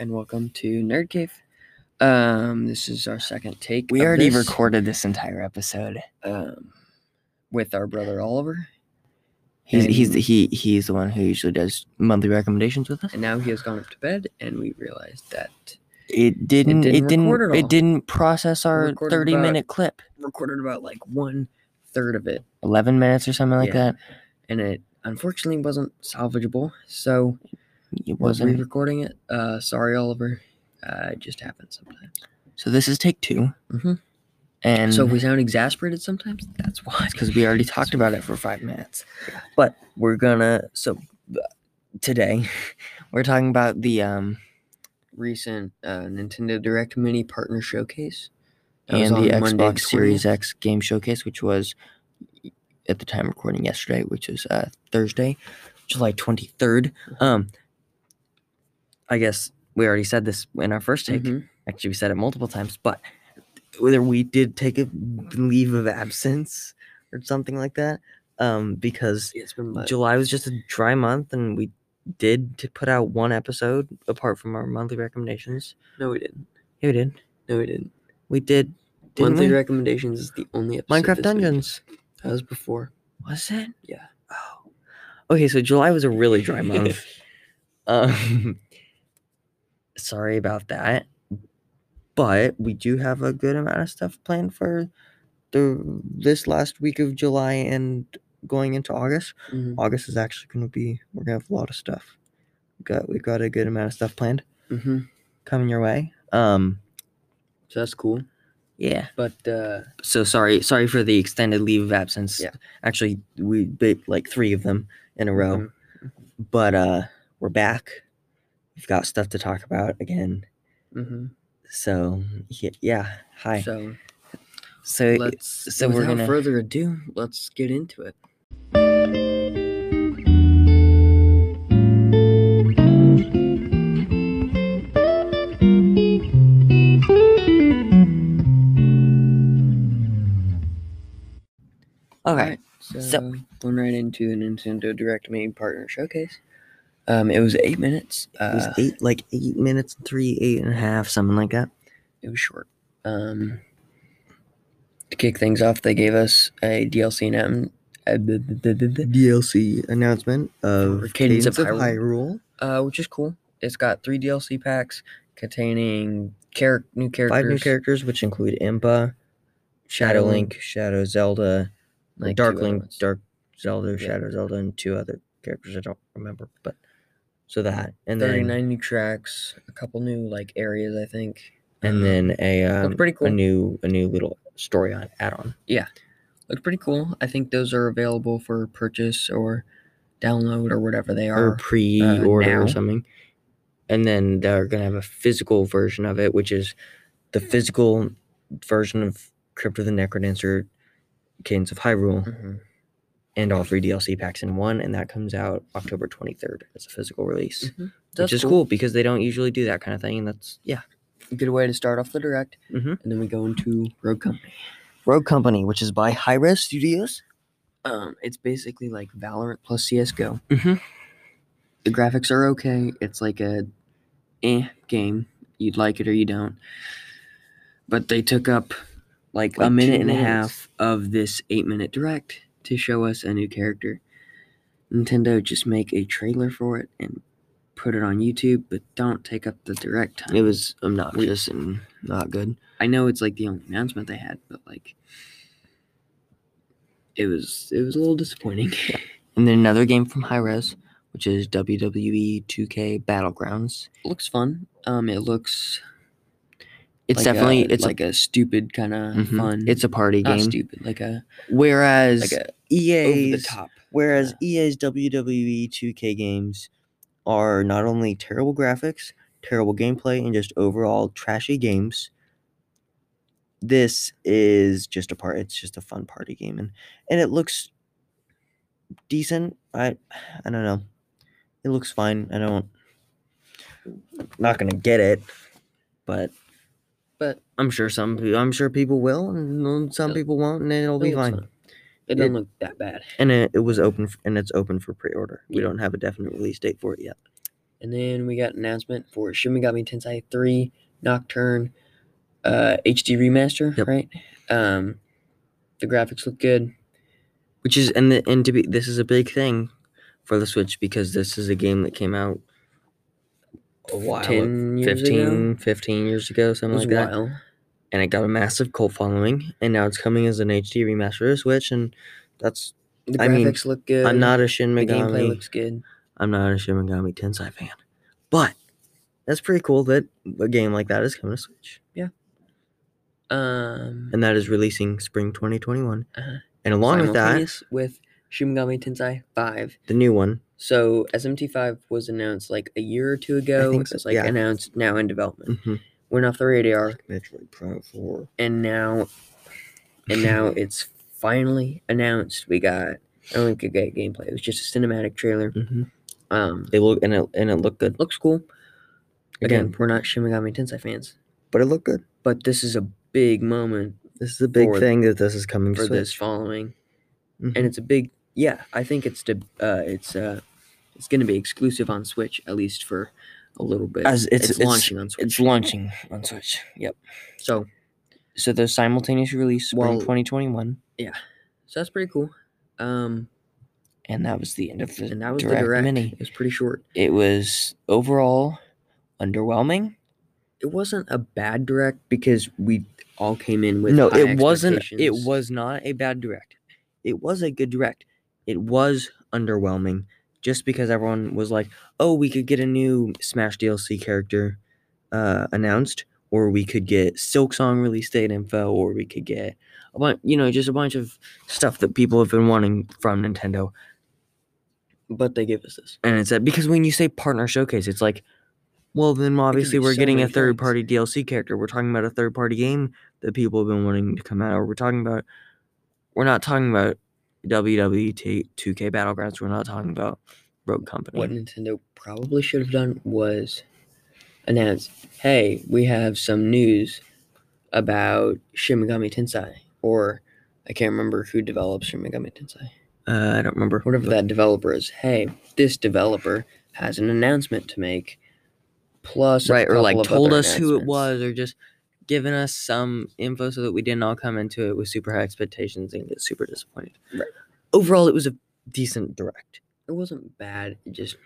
And welcome to Nerd Cave. Um, this is our second take. We already this, recorded this entire episode. um, with our brother Oliver, He's he's the, he he's the one who usually does monthly recommendations with us. and now he has gone up to bed, and we realized that It didn't didn't it didn't it, record at didn't process our thirty about- minute clip. recorded about like one third of it, Eleven minutes or something like Yeah. that. and it unfortunately wasn't salvageable. So It wasn't. re-recording it. Uh, sorry, Oliver. Uh, it just happens sometimes. So this is take 2 Mhm. and so if we sound exasperated sometimes, that's why. because we already talked about it for five minutes. But we're gonna so uh, today we're talking about the um recent uh, Nintendo Direct Mini Partner Showcase. That was and the Monday, Xbox Series 20th. X game showcase, which was at the time recording yesterday, which was uh, Thursday, July twenty third. Um, I guess we already said this in our first take. Mhm. Actually, we said it multiple times, but whether we did take a leave of absence or something like that, um, because July was just a dry month, and we did to put out one episode apart from our monthly recommendations. no, we didn't. Yeah, we did. No, we didn't. We did. Didn't Monthly we? recommendations is the only episode Minecraft this week. Dungeons. That was before. Was it? Yeah. Oh. Okay, so July was a really dry month. um sorry about that. But we do have a good amount of stuff planned for the this last week of July and going into August. Mhm. August is actually gonna be we're gonna have a lot of stuff. We got we got a good amount of stuff planned Mhm. coming your way. Um So that's cool. yeah. But uh, So sorry sorry for the extended leave of absence. Yeah. Actually we bit like three of them in a row. mhm. but uh we're back we've got stuff to talk about again Mhm. so yeah hi so, So let's. so we're without gonna- further ado, let's get into it. okay so, so- going right into the Nintendo Direct Mini Partner Showcase. Um, it was eight minutes. it was Uh, eight like eight minutes and three eight and a half something like that it was short. Um, to kick things off, they gave us a DLC announcement. Dlc announcement of Cadence of hyrule uh, which is cool. It's got three DLC packs containing char- new characters. five new characters which include impa shadow link shadow zelda like dark link dark zelda Yeah. shadow zelda and two other characters i don't remember but so that and then 39 new tracks, a couple new like areas, I think. and Um, then a um, pretty cool. a new a new little story on add-on. Yeah, looked pretty cool. I think those are available for purchase or download or whatever they are. or pre-order now. or something. And then they're gonna have a physical version of it, which is the physical version of Crypt of the Necrodancer, Cadence of Hyrule, Mhm. And all three DLC packs in one, and that comes out October 23rd as a physical release, Mhm. which is cool. because they don't usually do that kind of thing, and that's yeah. Good way to start off the direct, Mhm. and then we go into Rogue Company. Rogue Company, which is by Hi-Rez Studios. Um, it's basically like Valorant plus CS:GO. Mhm. The graphics are okay. It's like a eh game. You'd like it or you don't. But they took up like, a minute and a half of this eight minute direct to show us a new character. Nintendo just make a trailer for it and put it on YouTube, but don't take up the direct time. It was obnoxious and not good. I know it's like the only announcement they had, but like it was it was a little disappointing. And then another game from Hi-Rez, which is WWE 2K Battlegrounds. looks fun. Um, it looks It's like definitely a, it's like a, stupid kind of a, mhm, fun. It's a party game. stupid, like a Whereas like a over EA's the top. whereas EA's WWE 2K games are not only terrible graphics, terrible gameplay, and just overall trashy games. This is just a part. It's just a fun party game, and and it looks decent. I I don't know. It looks fine. I don't. Not gonna get it, But I'm sure some. I'm sure people will, and some people won't, and it'll it be fine. It doesn't look that bad. And it, it was open, f- and it's open for pre-order. We Yeah. don't have a definite release date for it yet. And then we got an announcement for Shin Megami Tensei 3 Nocturne uh, HD remaster, Yep. right? Um, the graphics look good. which is and the, and to be this is a big thing for the Switch because this is a game that came out a while 10 years 15 ago. 15 years ago It something was like a that. And it got a massive cult following and now it's coming as an HD remaster to Switch and that's The I mean, graphics look good. I'm not a Shin Megami. The gameplay looks good. I'm not a Shin Megami Tensei fan but that's pretty cool that a game like that is coming to Switch Yeah. Um, and that is releasing spring 2021 Uh-huh. and along with that with Shin Megami Tensei 5. the new one So SMT5 was announced like a year or two ago. so, It's like yeah. announced now in development. mm-hmm. Went off the radar, Metroid Prime 4 and now, and now it's finally announced. We got. I don't think we get gameplay. It was just a cinematic trailer. mm-hmm. Um, it look and it, and it looked good looks cool. Again, again we're not Shin Megami Tensei fans, but it looked good but this is a big moment This is a big thing that this is coming for this following. Mhm. and it's a big yeah i think it's to uh it's uh it's going to be exclusive on switch at least for a little bit As it's- it's- launching on switch It's launching on Switch. Yep. so So the simultaneous release spring Well- 2021, so that's pretty cool um and that was the end of the and that was direct the direct mini. it was pretty short It was overall underwhelming. it wasn't a bad direct because we all came in with no, it wasn't. It was not a bad direct. It was a good direct. It was underwhelming just because everyone was like, "Oh, we could get a new Smash DLC character uh, announced, or we could get Silksong release date info, or we could get a bunch, you know, just a bunch of stuff that people have been wanting from Nintendo." but they give us this And it's that because when you say partner showcase, it's like, well, then obviously we're so getting a third party DLC character. We're talking about a third party game that people have been wanting to come out. Or we're talking about, we're not talking about WWE T- 2K Battlegrounds. We're not talking about Rogue Company. what nintendo probably should have done was announce hey we have some news about Shin Megami Tensei or I can't remember who develops Shin Megami Tensei. Uh, I don't remember. Whatever but- that developer is. Hey, this developer has an announcement to make. Plus, right, or like told us who it was, or just given us some info so that we didn't all come into it with super high expectations and get super disappointed. Right. Overall, it was a decent direct. It wasn't bad. It just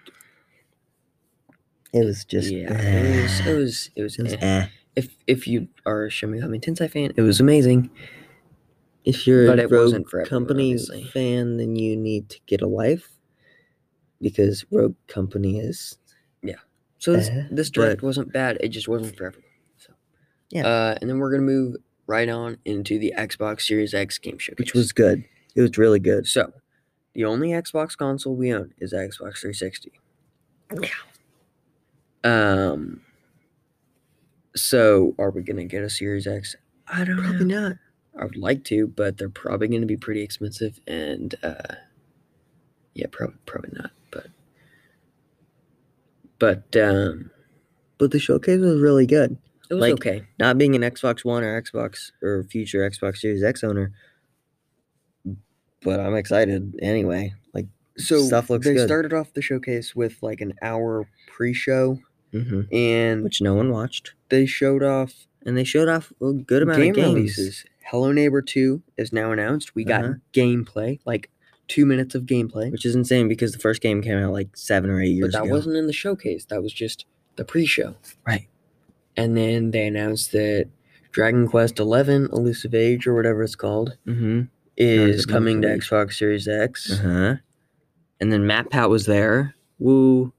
It was just yeah. It was it was it was, it was eh. eh. if if you are a Shin Megami Tensei fan, it was amazing. If you're But a it Rogue wasn't for everyone, Company obviously. fan, then you need to get a life because Rogue Company is Yeah. So this, Eh, this but- direct wasn't bad. It just wasn't for everyone. Yeah. Uh, and then we're gonna move right on into the Xbox Series X game showcase. which was good. It was really good. so the only Xbox console we own is Xbox 360. Yeah. Um. So are we gonna get a Series X? I don't Probably know. not. I would like to, but they're probably gonna be pretty expensive, and uh, yeah, probably probably not. But but um, But the showcase was really good. It was Like, okay. Not being an Xbox One or Xbox or future Xbox Series X owner, but I'm excited anyway. Like, So stuff looks they good. started off the showcase with like an hour pre-show, mhm, and which no one watched, they showed off and they showed off a good amount game of games. releases. Hello Neighbor 2 is now announced. We got Uh-huh. gameplay, like two minutes of gameplay. which is insane because the first game came out like seven or eight years. But that ago. wasn't in the showcase. That was just the pre-show. Right. And then they announced that Dragon Quest Eleven, Elusive Age, or whatever it's called, Mm-hmm. is coming to Xbox Series X. Uh huh. And then MatPat was there. Woo.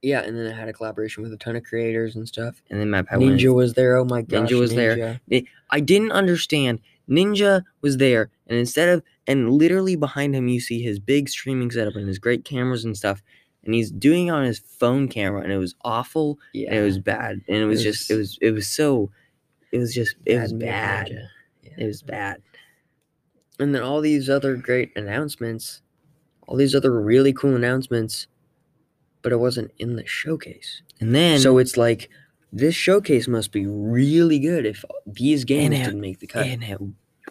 Yeah, and then it had a collaboration with a ton of creators and stuff. And then MatPat went- Ninja was there. Oh my gosh, Ninja was there. I didn't understand. Ninja was there, and instead of and literally behind him, you see his big streaming setup and his great cameras and stuff, and he's doing it on his phone camera, and it was awful, Yeah, and it was bad, and it was just it was it was so, it was just it was Bad. Yeah. It was bad. And then all these other great announcements, all these other really cool announcements, but it wasn't in the showcase. And then so it's like this showcase must be really good if these games it- didn't make the cut. and it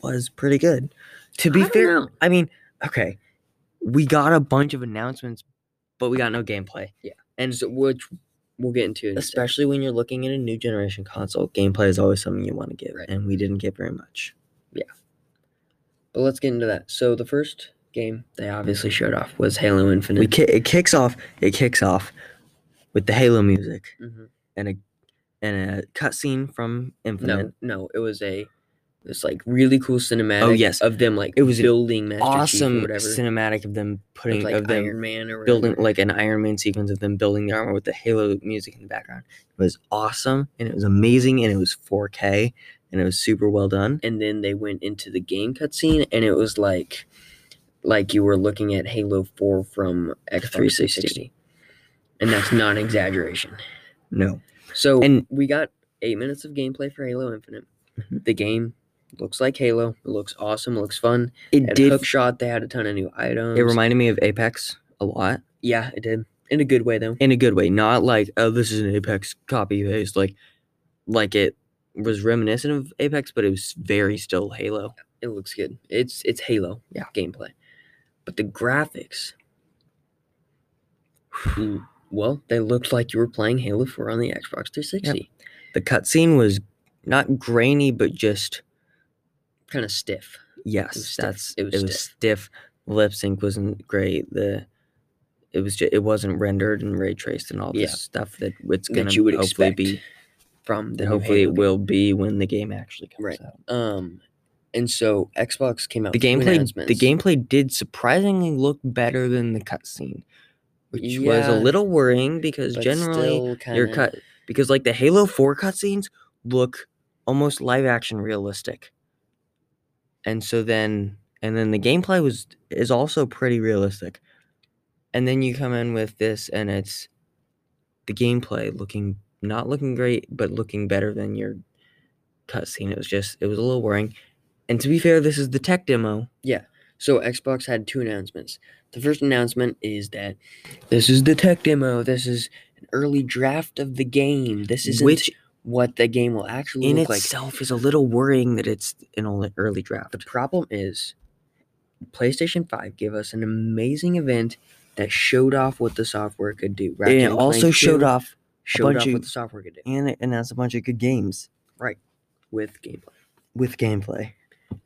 was pretty good. To be don't fair, know. I mean, okay, we got a bunch of announcements, but we got no gameplay. Yeah. and So, which we'll get into it. especially when you're looking at a new generation console. Gameplay is always something you want to get, Right. and we didn't get very much. Yeah. But let's get into that. So the first game they obviously showed off was Halo Infinite. We ki- it kicks off. It kicks off with the Halo music Mhm. and a and a cutscene from Infinite. No, no, it was a this like really cool cinematic. Oh, yes. of them like It was building Master awesome whatever. cinematic of them with, putting like of them Iron Man or building whatever. like an Iron Man sequence of them building the armor with the Halo music in the background. It was awesome and it was amazing and it was 4K and it was super well done. and then they went into the game cutscene, and it was like like you were looking at Halo Four from Xbox 360. 360, and that's not an exaggeration. No, So And- we got eight minutes of gameplay for Halo Infinite. Mhm. The game looks like Halo. It looks awesome. Looks fun. it did. hook shot. They had a ton of new items. It reminded me of Apex a lot yeah, it did in a good way though. in a good way, not like oh this is an Apex copy paste like like it was reminiscent of Apex, but it was very still Halo. It looks good. It's it's Halo. Yeah. gameplay, but the graphics. Well, they looked like you were playing Halo 4 on the Xbox 360. The cutscene was not grainy, but just Kind of stiff. yes, stiff. that's It it was was, stiff. Lip sync wasn't great. The it was just it wasn't rendered and ray traced and all Yeah. this stuff that it's gonna you would hopefully be. from the That hopefully it will be when the game actually comes Right. out. Um, and so Xbox came out. The gameplay the gameplay did surprisingly look better than the cutscene, which was a little worrying because generally your kinda- cut because like the Halo 4 cutscenes look almost live action realistic. And so then and then the gameplay was is also pretty realistic. And then you come in with this and it's the gameplay looking not looking great, but looking better than your cutscene. It was just it was a little worrying. And to be fair, this is the tech demo. Yeah. So Xbox had two announcements. The first announcement is that this is the tech demo. This is an early draft of the game. This is which what the game will actually in look like. itself is a little worrying that it's an early- early draft. The problem is PlayStation 5 gave us an amazing event that showed off what the software could do. And it and also showed off showed off of- what the software could do and it announced a bunch of good games Right, with gameplay. with gameplay.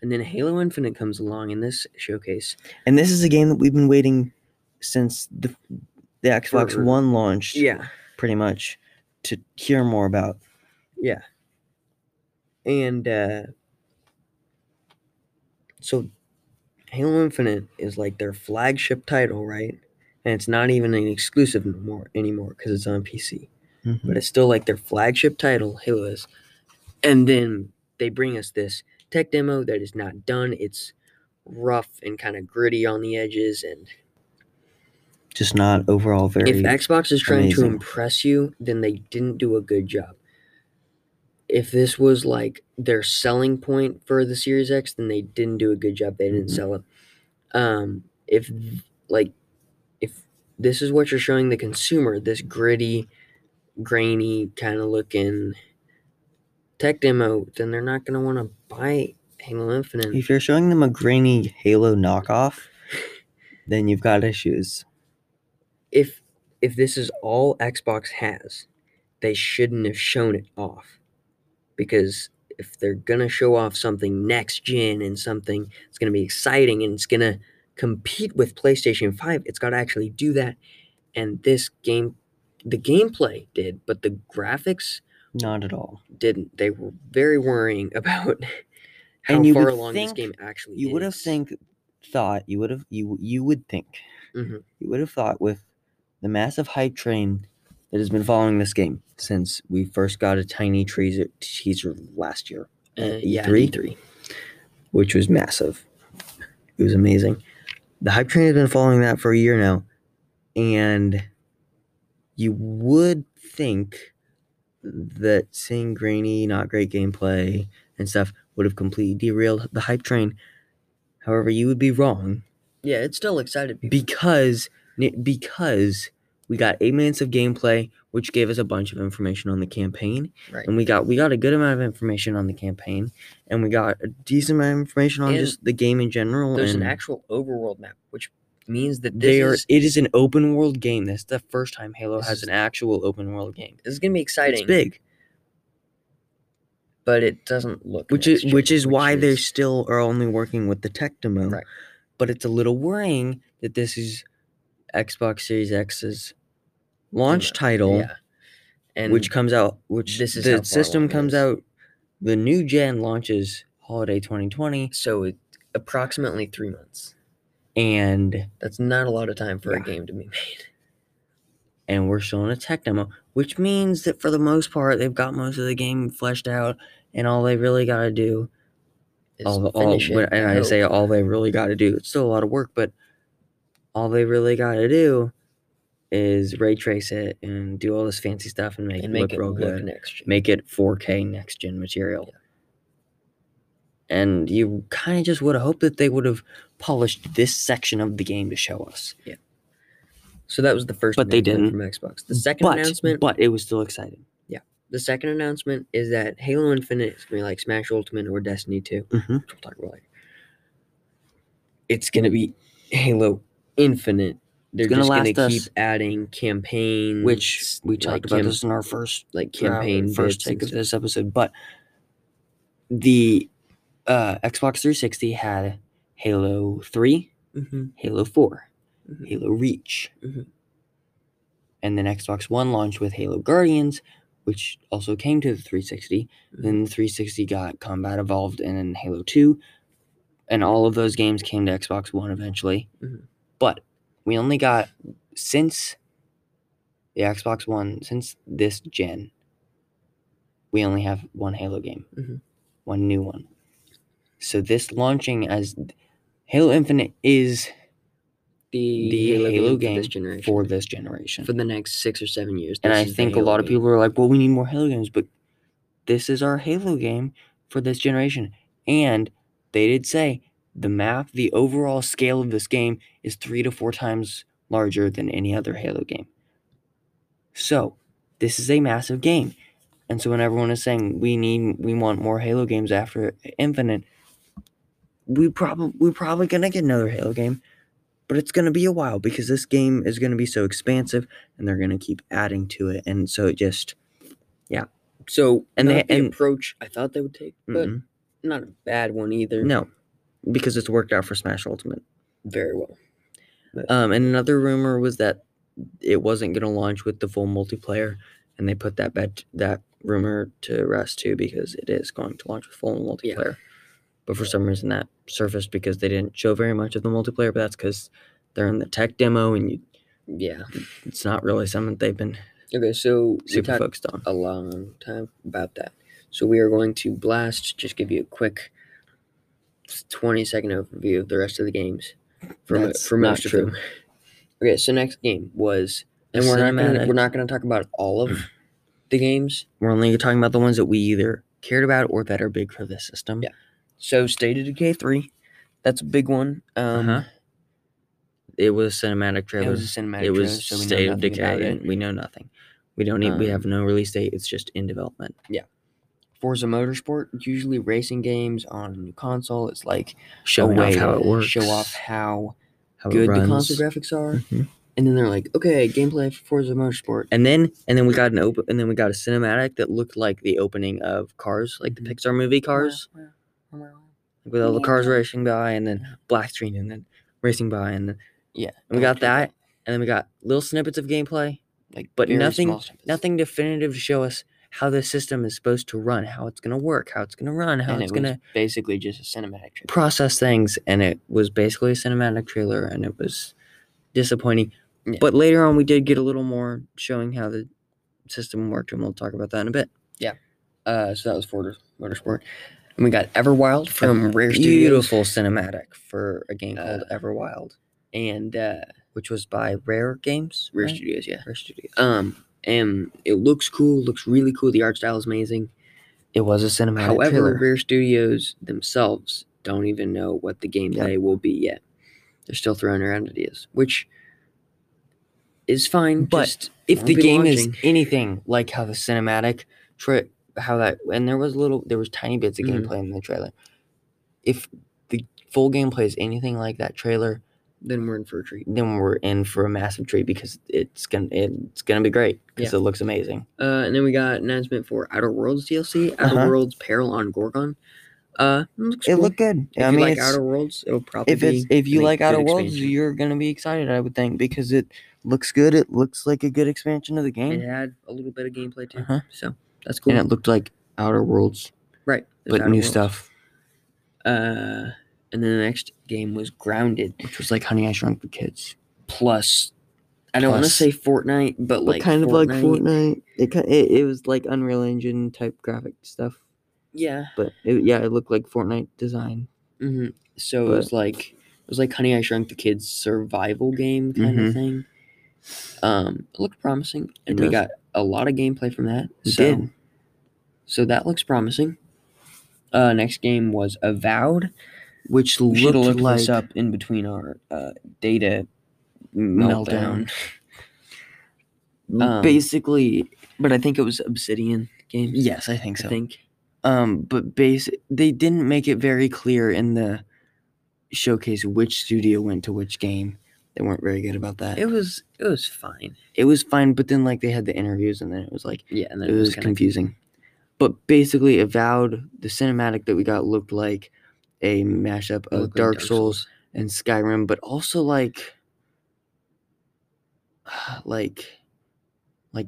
And then Halo Infinite comes along in this showcase. And this is a game that we've been waiting since the the Xbox For- One launched, Yeah. pretty much, to hear more about. Yeah. And uh so Halo Infinite is like their flagship title, right? And it's not even an exclusive no more anymore because it's on PC. But it's still like their flagship title, Halo is. And then they bring us this tech demo that is not done. It's rough and kind of gritty on the edges and Just not overall very. if Xbox is trying to impress you, then they didn't do a good job. If this was like their selling point for the Series X, then they didn't do a good job. They didn't Mhm. sell it. Um, if like if this is what you're showing the consumer, this gritty, grainy kind of looking tech demo, then they're not gonna want to buy Halo Infinite. if you're showing them a grainy Halo knockoff, then you've got issues. if if this is all Xbox has, they shouldn't have shown it off. Because if they're gonna show off something next gen and something it's gonna be exciting and it's gonna compete with PlayStation 5, it's gotta actually do that. And this game the gameplay did, but the graphics Not at all. didn't. They were very worrying about how And you far along this game actually You would have think thought you would have you you would think Mhm. you would have thought with the massive hype train that has been following this game since we first got a tiny teaser teaser last year uh, yeah, E3, E3. which was massive. It was amazing. The hype train has been following that for a year now, and you would think that seeing grainy, not great gameplay and stuff would have completely derailed the hype train. However, you would be wrong Yeah, it still excited people. because because we got eight minutes of gameplay, which gave us a bunch of information on the campaign, Right. and we got we got a good amount of information on the campaign, and we got a decent amount of information on And just the game in general. There's and an actual overworld map, which means that this they are. is It is an open world game. That's the first time Halo has is- an actual open world game. this is gonna be exciting. It's big, but it doesn't look which is which is why they still are only working with the tech demo. Right. But it's a little worrying that this is Xbox Series X's launch title. Yeah, and which comes out which this is the system comes is. out the new gen launches holiday 2020 so it, approximately three months. and That's not a lot of time for a game to be made. and we're still in a tech demo which means that for the most part they've got most of the game fleshed out and all they really got to do Is all, all and i say all they really got to do it's still a lot of work but all they really got to do is ray trace it and do all this fancy stuff and make and it make look it real look good next gen. make it 4K next gen material. And you kind of just would have hoped that they would have polished this section of the game to show us. Yeah. So that was the first, But they announcement from Xbox. The second but, announcement, but it was still exciting. Yeah. The second announcement is that Halo Infinite is gonna be like Smash Ultimate or Destiny Two, Mm-hmm. which we'll talk about later. It's gonna be Halo Infinite. They're gonna just gonna keep us- adding campaigns, Which we talked like about cam- this in our first like campaign campaign first take of this episode. But the uh, Xbox 360 had Halo 3, Mhm, Halo 4, mhm. Halo Reach. Mhm. And then Xbox One launched with Halo Guardians, which also came to the 360. Mhm. Then the 360 got Combat Evolved and then Halo 2. And all of those games came to Xbox One eventually. But we only got, since the Xbox One, since this gen, we only have one Halo game, Mhm. one new one. So this launching as Halo Infinite is the, the Halo, Halo game, game for this generation for this generation. for the next six or seven years. And I think a lot of people are like, well, we need more Halo games, but this is our Halo game for this generation. And they did say the map, the overall scale of this game is three to four times larger than any other Halo game. So this is a massive game. And so when everyone is saying we need we want more Halo games after Infinite, we probably we're probably gonna get another Halo game. But it's gonna be a while because this game is gonna be so expansive and they're gonna keep adding to it. And so it just yeah. So And they- the and- approach I thought they would take, but mm-mm. not a bad one either. no. Because it's worked out for Smash Ultimate. very well. Um, and another rumor was that it wasn't going to launch with the full multiplayer, and they put that bet that rumor to rest too because it is going to launch with full multiplayer. But for some reason, that surfaced because they didn't show very much of the multiplayer. But that's because they're in the tech demo, and you, Yeah. it's not really something they've been Okay, so super focused on. a long time about that. So we are going to blast, just give you a quick 20 second overview of the rest of the games for, mo- That's for not most of true. them. Okay, so next game was, and we're not gonna, cinematic. we're not going to talk about all of the games. We're only talking about the ones that we either cared about or that are big for the system. Yeah. So State of Decay 3, that's a big one. Um, Uh-huh. It was a cinematic trailer. It was a cinematic it was trailer, so we know state of nothing about decay it. and we know nothing we don't need we Um, have no release date it's just in development Forza Motorsport, usually racing games on a new console. It's like showing off how it works show off how how good the console graphics are. Mhm. And then they're like, okay, gameplay for Forza Motorsport. and then and then we got an open and then we got a cinematic that looked like the opening of cars like Mhm. the pixar movie cars with all the cars racing by and then black screen and then racing by and then Yeah. and we got that and then we got little snippets of gameplay Like, but nothing- nothing definitive to show us how the system is supposed to run how it's going to work how it's going to run how and it's it going to basically just a cinematic trailer. process things and it was basically a cinematic trailer and it was disappointing Yeah. but later on we did get a little more showing how the system worked and we'll talk about that in a bit Yeah. Uh, so that was Forza Motorsport. And we got Everwild from Rare Studios. beautiful cinematic for a game called Uh, everwild And uh, which was by rare games Rare right? Studios, yeah. rare studios Um, and it looks cool. Looks really cool. The art style is amazing. it was a cinematic However, trailer. Rare Studios themselves don't even know what the gameplay will be yet. They're still throwing around ideas, which is fine. But just if the game is anything like how the cinematic tra- how that and there was little there was tiny bits of Mhm. gameplay in the trailer if the full gameplay is anything like that trailer then we're in for a treat. then we're in for a massive treat because it's gonna it's gonna be great because it looks amazing. Uh, and then we got announcement for Outer Worlds DLC, Outer Uh-huh. Worlds Peril on Gorgon. Uh, it looks It cool. looked good. If I you mean, like Outer Worlds, it'll probably if it's if you like Outer Worlds, expansion. you're gonna be excited, I would think, because it looks good. It looks like a good expansion of the game. It had a little bit of gameplay too, Uh-huh. so that's cool. and it looked like Outer Worlds, right, but Outer new Worlds. stuff, Uh, and then the next game was Grounded which was like Honey I Shrunk the Kids, plus. I don't want to Plus- say Fortnite, but like kind of like Fortnite. It, ki- it it was like Unreal Engine type graphic stuff, Yeah. but it, yeah, it looked like Fortnite design. hmm So it was like it was like Honey I Shrunk the Kids survival game kind Mhm. of thing. Um, it looked promising, and we does. got a lot of gameplay from that. It so, did. so that looks promising. Uh, next game was Avowed. Which We looked looked like this up in between our uh, data meltdown. meltdown. Um, Basically, But I think it was Obsidian Games. yes, I think so. I think. Um, but base they didn't make it very clear in the showcase which studio went to which game. They weren't very good about that. It was it was fine. It was fine, but then like they had the interviews and then it was like Yeah, and then it was confusing. But basically, Avowed, the cinematic that we got looked like a mashup of like Dark, Souls, and Skyrim, but also like like like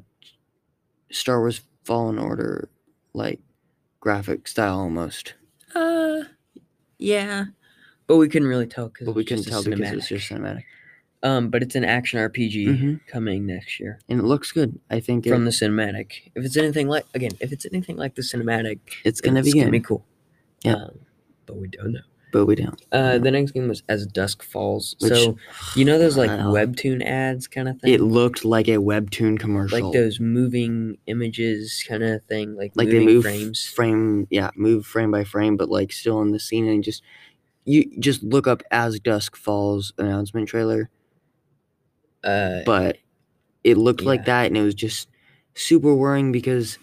Star Wars Fallen Order like graphic style almost. Uh, yeah, but we couldn't really tell because But we couldn't tell because it was just cinematic. Um, but it's an action RPG Mhm. coming next year And it looks good. I think from it, the cinematic. If it's anything like again, if it's anything like the cinematic, it's gonna be it's gonna be cool. Yeah. Um, but we don't know. but we don't. Uh, the next game was As Dusk Falls. Which- so you know those like Wow. webtoon ads kind of thing. It looked like a webtoon commercial. like those moving images kind of thing, like like moving they move frames. frame yeah move frame by frame but like still in the scene and just you just look up as dusk falls announcement trailer Uh, but it looked like that and it was just super worrying because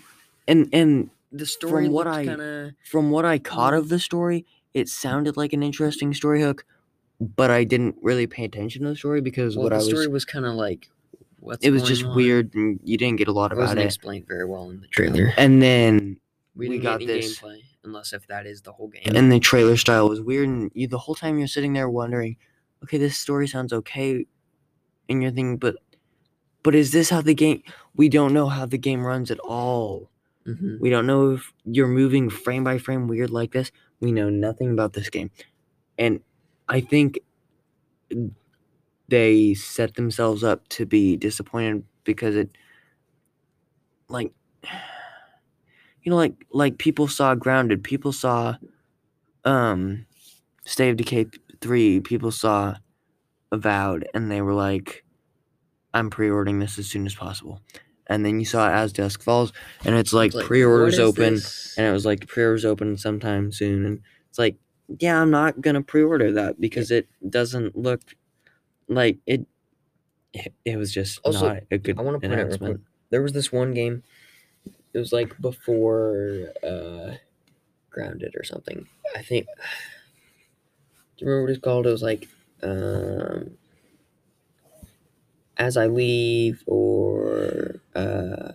and and the story from what I- kind of from what i caught mm-hmm. of the story it sounded like an interesting story hook but i didn't really pay attention to the story because well, what the i was story was kind of like what's it was just on? weird and you didn't get a lot It about wasn't it explained very well in the trailer. and then We, we got this- gameplay unless if that is the whole game. and the trailer style was weird and you the whole time you're sitting there wondering okay this story sounds okay and you're thinking but but is this how the game we don't know how the game runs at all Mhm. we don't know if you're moving frame by frame weird like this. We know nothing about this game. And i think they set themselves up to be disappointed because it like you know like like people saw grounded. People saw um state of decay 3 people saw avowed and they were like i'm pre-ordering this as soon as possible and then you saw as dusk falls and it's like, like, pre-orders open this? and it was like pre-orders open sometime soon and it's like yeah i'm not gonna pre-order that because it doesn't look like it it, it was just Also, not a good I want to point out There was this one game. It was like before uh, Grounded or something. I think. Do you remember what it's called? It was like um, As I Leave or uh,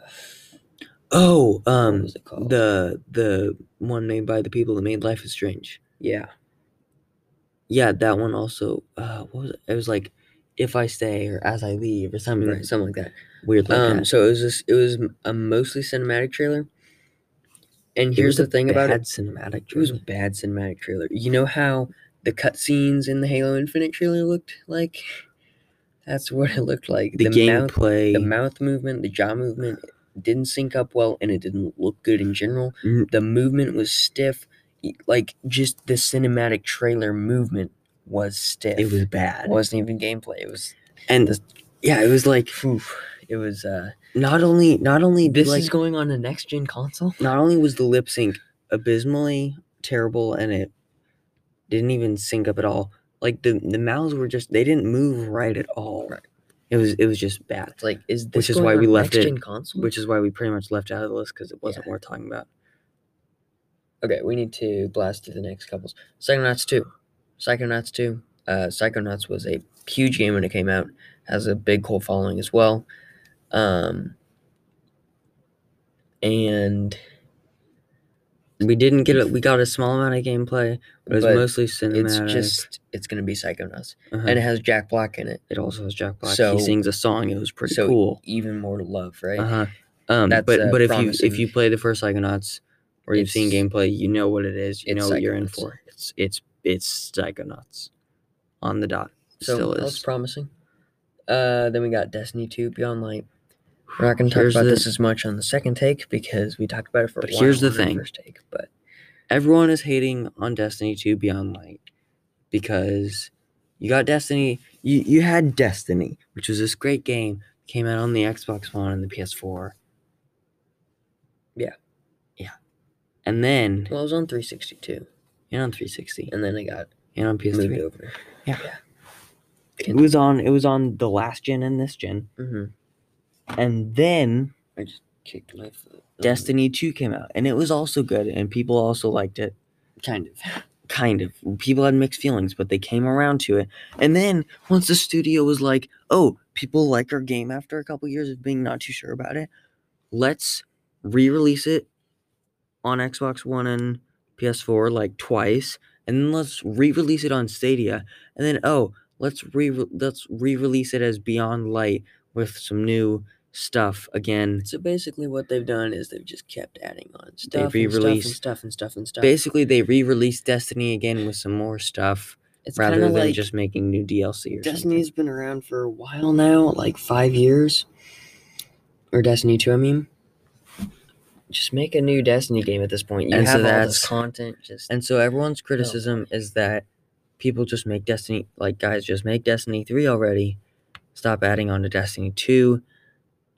oh what um was it called? the the one made by the people that made life is strange yeah. yeah that one also uh what was it it was like if i stay or as i leave or something Right, something like that. weird like Um, that so it was this. It was a mostly cinematic trailer. And here's the thing about it: cinematic it was a trailer. bad cinematic trailer. You know how the cutscenes in the Halo Infinite trailer looked like? That's what it looked like. the, mouth, gameplay the mouth movement, the jaw movement didn't sync up well, and it didn't look good in general. Mm. The movement was stiff. Like just the cinematic trailer movement was stiff. it was bad It wasn't even gameplay. It was and the- yeah it was like phew, it was uh not only not only this like, is going on a next gen console. not only was the lip sync abysmally terrible and it didn't even sync up at all like the the mouths were just they didn't move right at all Right. it was it was just bad It's like is this Which is why we left it- console? which is why we pretty much left out of the list because it wasn't Yeah. worth talking about Okay, we need to blast through the next couples. Psychonauts 2. Psychonauts 2. Uh, Psychonauts was a huge game when it came out. Has a big cult following as well. Um, and We didn't get it. We got a small amount of gameplay, but it was But mostly cinematic. it's just it's gonna be Psychonauts, Uh-huh. and it has Jack Black in it. it also has Jack Black. So- he sings a song. It was pretty so cool. even more love, right? Uh huh. Um, That's, but uh, but if you promising. if you play the first Psychonauts or you've seen It's- gameplay, you know what it is. You it's know what you're in Psychonauts. for. It's it's it's Psychonauts on the dot. So Still that's is. promising. Uh, then we got Destiny 2 Beyond Light. We're not going to talk about the- this as much on the second take because we talked about it for a But while here's the thing. first take. But Everyone is hating on Destiny 2 Beyond Light because you got Destiny. You you had Destiny, which was this great game. Came out on the Xbox One and the PS4. Yeah. Yeah. And then well, it was on 362, and on 360 and then it got and on PS3. moved over. Yeah. It was on it was on the last gen and this gen. Mm-hmm. And then I just kicked my foot. Destiny 2 came out and it was also good and people also liked it. kind of. Kind of. People had mixed feelings, but they came around to it. And then once the studio was like, "Oh, people like our game after a couple years of being not too sure about it. Let's re-release it on Xbox One and PS4 like twice, and then let's re-release it on Stadia. And then oh, let's re let's re-release it as Beyond Light with some new stuff again. So basically, what they've done is they've just kept adding on stuff, and stuff, and re-released- stuff, and stuff, and stuff. Basically, they re-released Destiny again with some more stuff it's rather than like just making new DLC or something. Destiny's been around for a while now, like five years. Or Destiny 2, I mean. Just make a new Destiny game at this point. You And so have all this that's- content. Just And so everyone's criticism is that people just make Destiny like guys just make Destiny 3 already. Stop adding on to Destiny 2.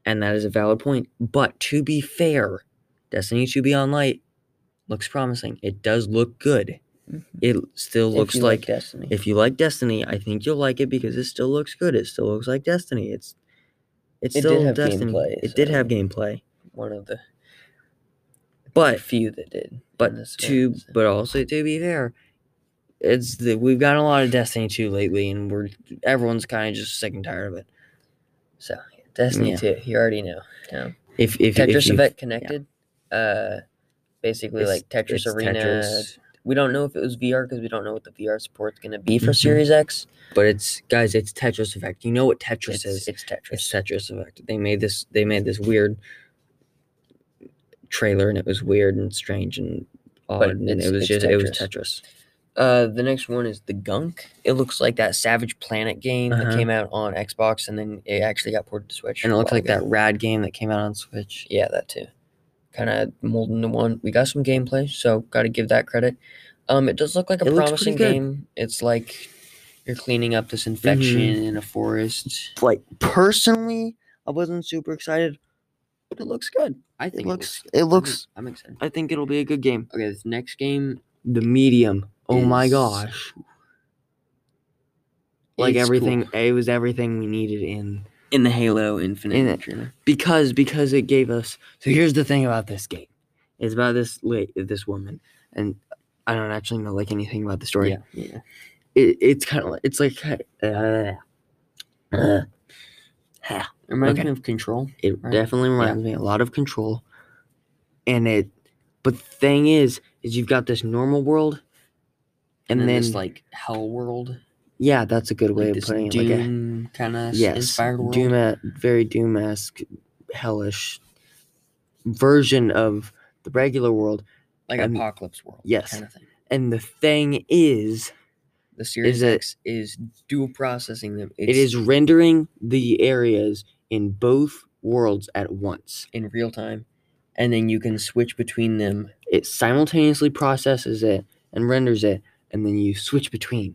And that is a valid point. But to be fair, Destiny 2 Beyond Light looks promising. It does look good. Mhm. It still looks you like Destiny. if you like Destiny, I think you'll like it because it still looks good. It still looks like Destiny. It's it's It still Destiny. gameplay, it did have gameplay. one of the But few that did. But to so. but also to be fair, it's the we've gotten a lot of Destiny 2 lately and we're everyone's kind of just sick and tired of it. So Destiny Yeah. 2, you already know. Yeah. If if Tetris if Effect connected. Uh basically it's- like Tetris Arena. Tetris, We don't know if it was VR because we don't know what the VR support's gonna be for Mhm. Series X. but it's guys, it's Tetris Effect. You know what Tetris It's, is? it's Tetris. It's Tetris Effect. They made this they made this weird trailer and it was weird and strange and odd and it was just it was Tetris. Uh, the next one is the Gunk. It looks like that Savage Planet game Uh-huh. that came out on Xbox, and then it actually got ported to Switch. And it a looks while like that rad game that came out on Switch. Yeah, that too. Kind of molded into one. We got some gameplay, so got to give that credit. Um, it does look like a It looks pretty promising good. game. It's like you're cleaning up this infection in a forest. Like personally, I wasn't super excited, but it looks good. I It think looks it looks. I'm excited. I think it'll be a good game. Okay, this next game, The medium. Oh my gosh. Like It's cool. everything it was everything we needed in in the Halo Infinite In trailer. because because it gave us so here's the thing about this game. It's about this this woman and I don't actually know like anything about the story. Yeah, yeah. It, it's kind of like it's like uh, uh, It reminds Okay. me of Control. It Right. definitely reminds me a lot of control. And it but the thing is is you've got this normal world And, and, then, then this like Hell World, yeah, that's a good way like of putting it. Like a, Doom kind of yes, inspired world. Doom very Doom-esque, hellish version of the regular world. like and- Apocalypse World. yes. kind of thing. And the thing is, The Series X is dual processing them. it is rendering the areas in both worlds at once. in real time, and then you can switch between them. It simultaneously processes it and renders it, and then you switch between.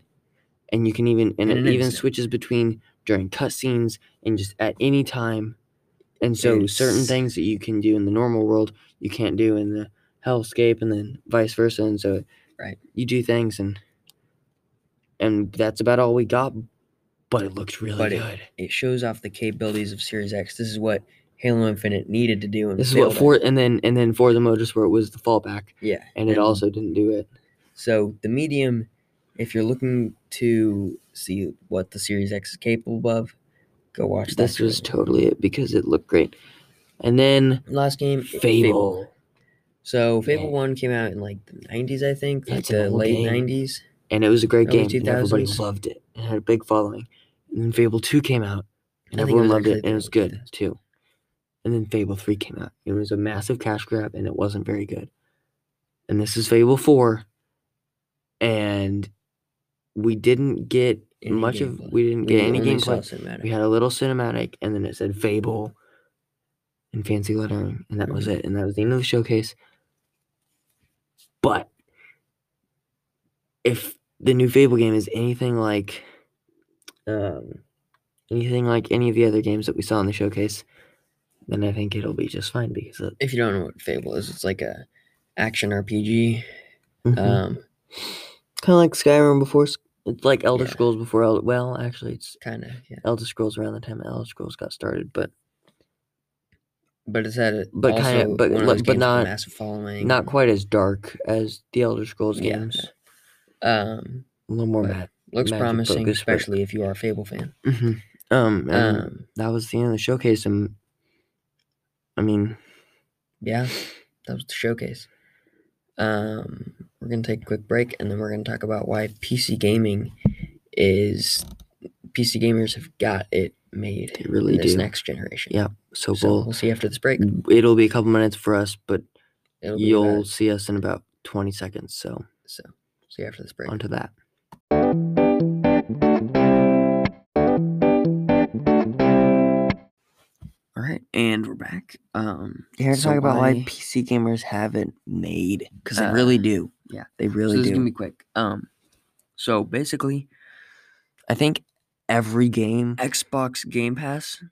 And you can even and it even instant. switches between during cutscenes and just at any time. And so certain things that you can do in the normal world you can't do in the hellscape and then vice versa. And so Right. you do things and and that's about all we got. But it looks really But good. It shows off the capabilities of Series X. This is what Halo Infinite needed to do. And This is what for and then and then Forza Motorsport was the fallback. yeah, And it also didn't do it. So the medium, if you're looking to see what the Series X is capable of, go watch that. This was trailer. totally it because it looked great. And then last game. Fable. So Fable Yeah. One came out in like the nineties, I think, like the late game. nineties. And it was a great game. And everybody loved it. It had a big following. And then Fable 2 came out. And I think it everyone loved it. And it was good early 2000s. too. And then Fable 3 came out. It was a massive cash grab and it wasn't very good. And this is Fable 4. And we didn't get Any much of we didn't get any gameplay. We had a little cinematic and then it said Fable in fancy lettering. And that was Mhm. it. And that was the end of the showcase. But if the new Fable game is anything like um anything like any of the other games that we saw in the showcase, then I think it'll be just fine because it, if you don't know what Fable is, it's like a action RPG. kind Um, of like Skyrim before. It's like Elder Yeah. Scrolls before. Elder, well, actually, it's kind of, yeah. Elder Scrolls around the time Elder Scrolls got started, but But it's had a But but one of but with a not- massive following. not quite as dark as the Elder Scrolls Yeah, games. Um, A little more but mad. looks promising, focus, but- especially if you are a Fable fan. hmm Um, Um, that was the end of the showcase, and I mean, yeah, that was the showcase. Um, we're gonna take a quick break, and then we're gonna talk about why PC gaming is PC gamers have got it made. They really in this do. next generation. Yeah, so, So we'll we'll see after this break. it'll be a couple minutes for us, but It'll you'll about- see us in about 20 seconds. So so see you after this break. onto that. All right, and we're back. Um, Here to so talk about why why- PC gamers have it made because they Uh, really do. Yeah. they so really this is do. gonna be quick. Um, so basically, I think every game. Xbox Game Pass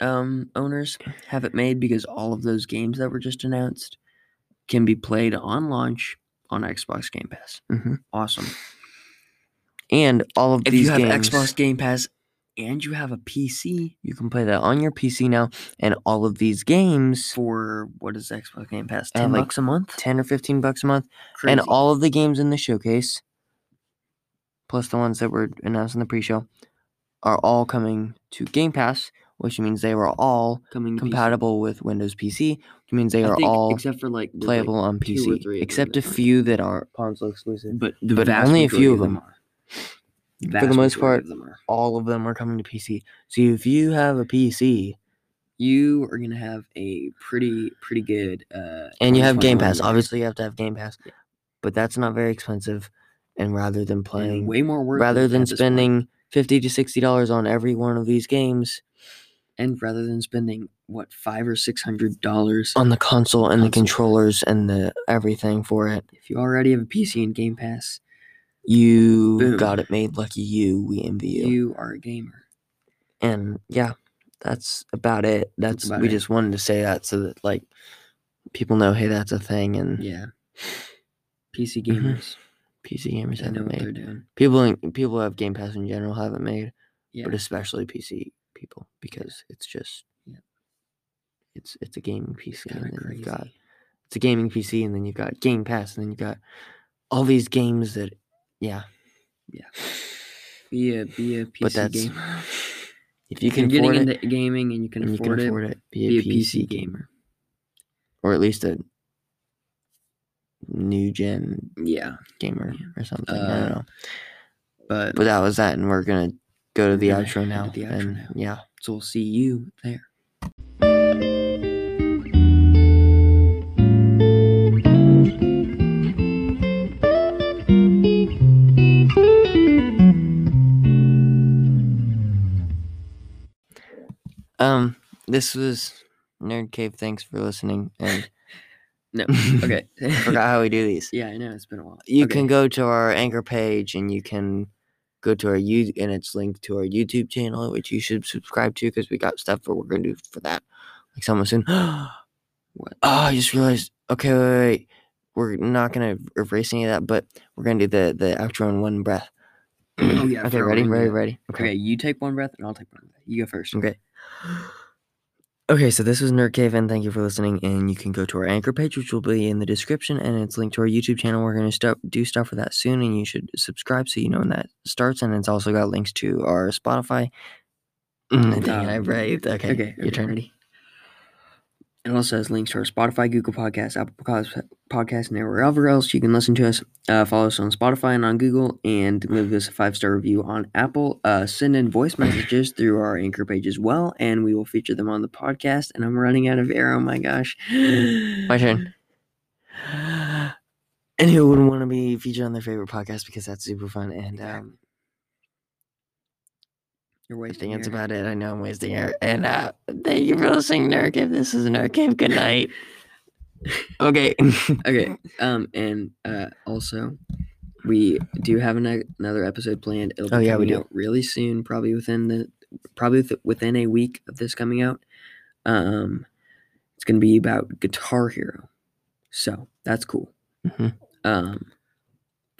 um owners have it made because all of those games that were just announced can be played on launch on Xbox Game Pass. Mhm. Awesome. And all of If these you have games, Xbox Game Pass and you have a PC you can play that on your PC now. And all of these games, for what is Xbox Game Pass? Ten like bucks a month. ten or fifteen bucks a month, Crazy. and all of the games in the showcase, plus the ones that were announced in the pre-show, are all coming to Game Pass, which means they were all coming to PC. compatible with Windows PC, which means they I are think all except for like there's, like, playable on PC, three of them except a few that are console exclusive. but the but only a few of them. are. For the most part, of. All of them are coming to PC. So if you have a PC you are gonna have a pretty pretty good uh and you have Game Pass, year. obviously you have to have Game Pass, but that's not very expensive. And rather than And playing, way more worth rather than at this point. spending fifty to sixty dollars on every one of these games and rather than spending what five or six hundred dollars on the console and the controllers and the everything for it, if you already have a PC and Game Pass, you Boom. got it made. Lucky you. We envy you. you are a gamer. and yeah that's about it that's, about we it. just wanted to say that so that like people know hey that's a thing and Yeah. PC Mhm. gamers, pc gamers they haven't made people in- people who have game pass in general haven't made Yeah. but especially pc people because it's just Yeah. it's it's a gaming pc and then crazy. you've got it's a gaming pc and then you've got game pass and then you've got all these games that yeah Yeah. Be a be a PC gamer. if you If can you're afford getting it into gaming and you can and you afford, can afford it, it, be, be a, PC, gamer or at least a new gen Yeah. gamer Yeah. or something. I Uh, don't know. But, But that was that, and we're gonna go to the outro now. to the outro and now. yeah, so we'll see you there. Um, this was Nerd Cave. Thanks for listening. And No. Okay. Forgot how we do these. yeah, I know it's been a while. You Okay. can go to our anchor page, and you can go to our you and it's linked to our YouTube channel, which you should subscribe to because we got stuff that we're gonna do for that. Like someone soon. oh, What? I just realized. Okay, wait, wait, wait. We're not gonna erase any of that, but we're gonna do the the outro in one breath. Oh, yeah, okay, ready, ready, ready. Okay, you take one breath and I'll take one breath. You go first. Okay. Okay, so this was Nerd Cave, and thank you for listening. And you can go to our anchor page, which will be in the description, and it's linked to our YouTube channel. We're going to start do stuff for that soon, and you should subscribe so you know when that starts. And it's also got links to our Spotify. Mm, dang it, I Um, braved. Okay, okay, your okay, turn. ready? It also has links to our Spotify, Google Podcasts, Apple Podcasts, Podcast, and wherever else you can listen to us. Uh, follow us on Spotify and on Google, and leave us a five star review on Apple. Uh, send in voice messages through our anchor page as well, and we will feature them on the podcast. And I'm running out of air. Oh my gosh. My turn. And who wouldn't want to be featured on their favorite podcast because that's super fun. And um, You're wasting that's about it. I know I'm wasting air. And uh, thank you for listening, Nerd Cave. This is Nerd Cave. Good night. okay. okay um and uh also we do have an, another episode planned it'll be Oh, yeah, we do. out really soon probably within the probably th- within a week of this coming out um it's gonna be about guitar hero so that's cool Mhm. um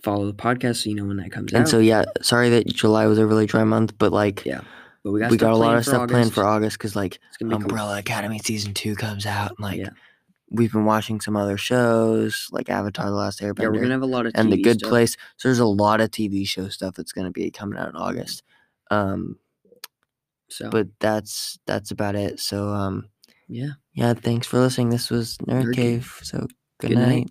follow the podcast so you know when that comes And out And so yeah, sorry that July was a really dry month, but like Yeah, but we got, we got a lot of stuff planned for August. August because like gonna cool. Umbrella Academy season two comes out. And, like Yeah. we've been watching some other shows like Avatar: The Last Airbender yeah we're gonna have a lot of and The Good stuff. Place. So there's a lot of TV show stuff that's gonna be coming out in August. Um, so but that's that's about it. So um, yeah yeah, thanks for listening. This was Nerd, Nerd Cave. Cave. So good, Good night. night.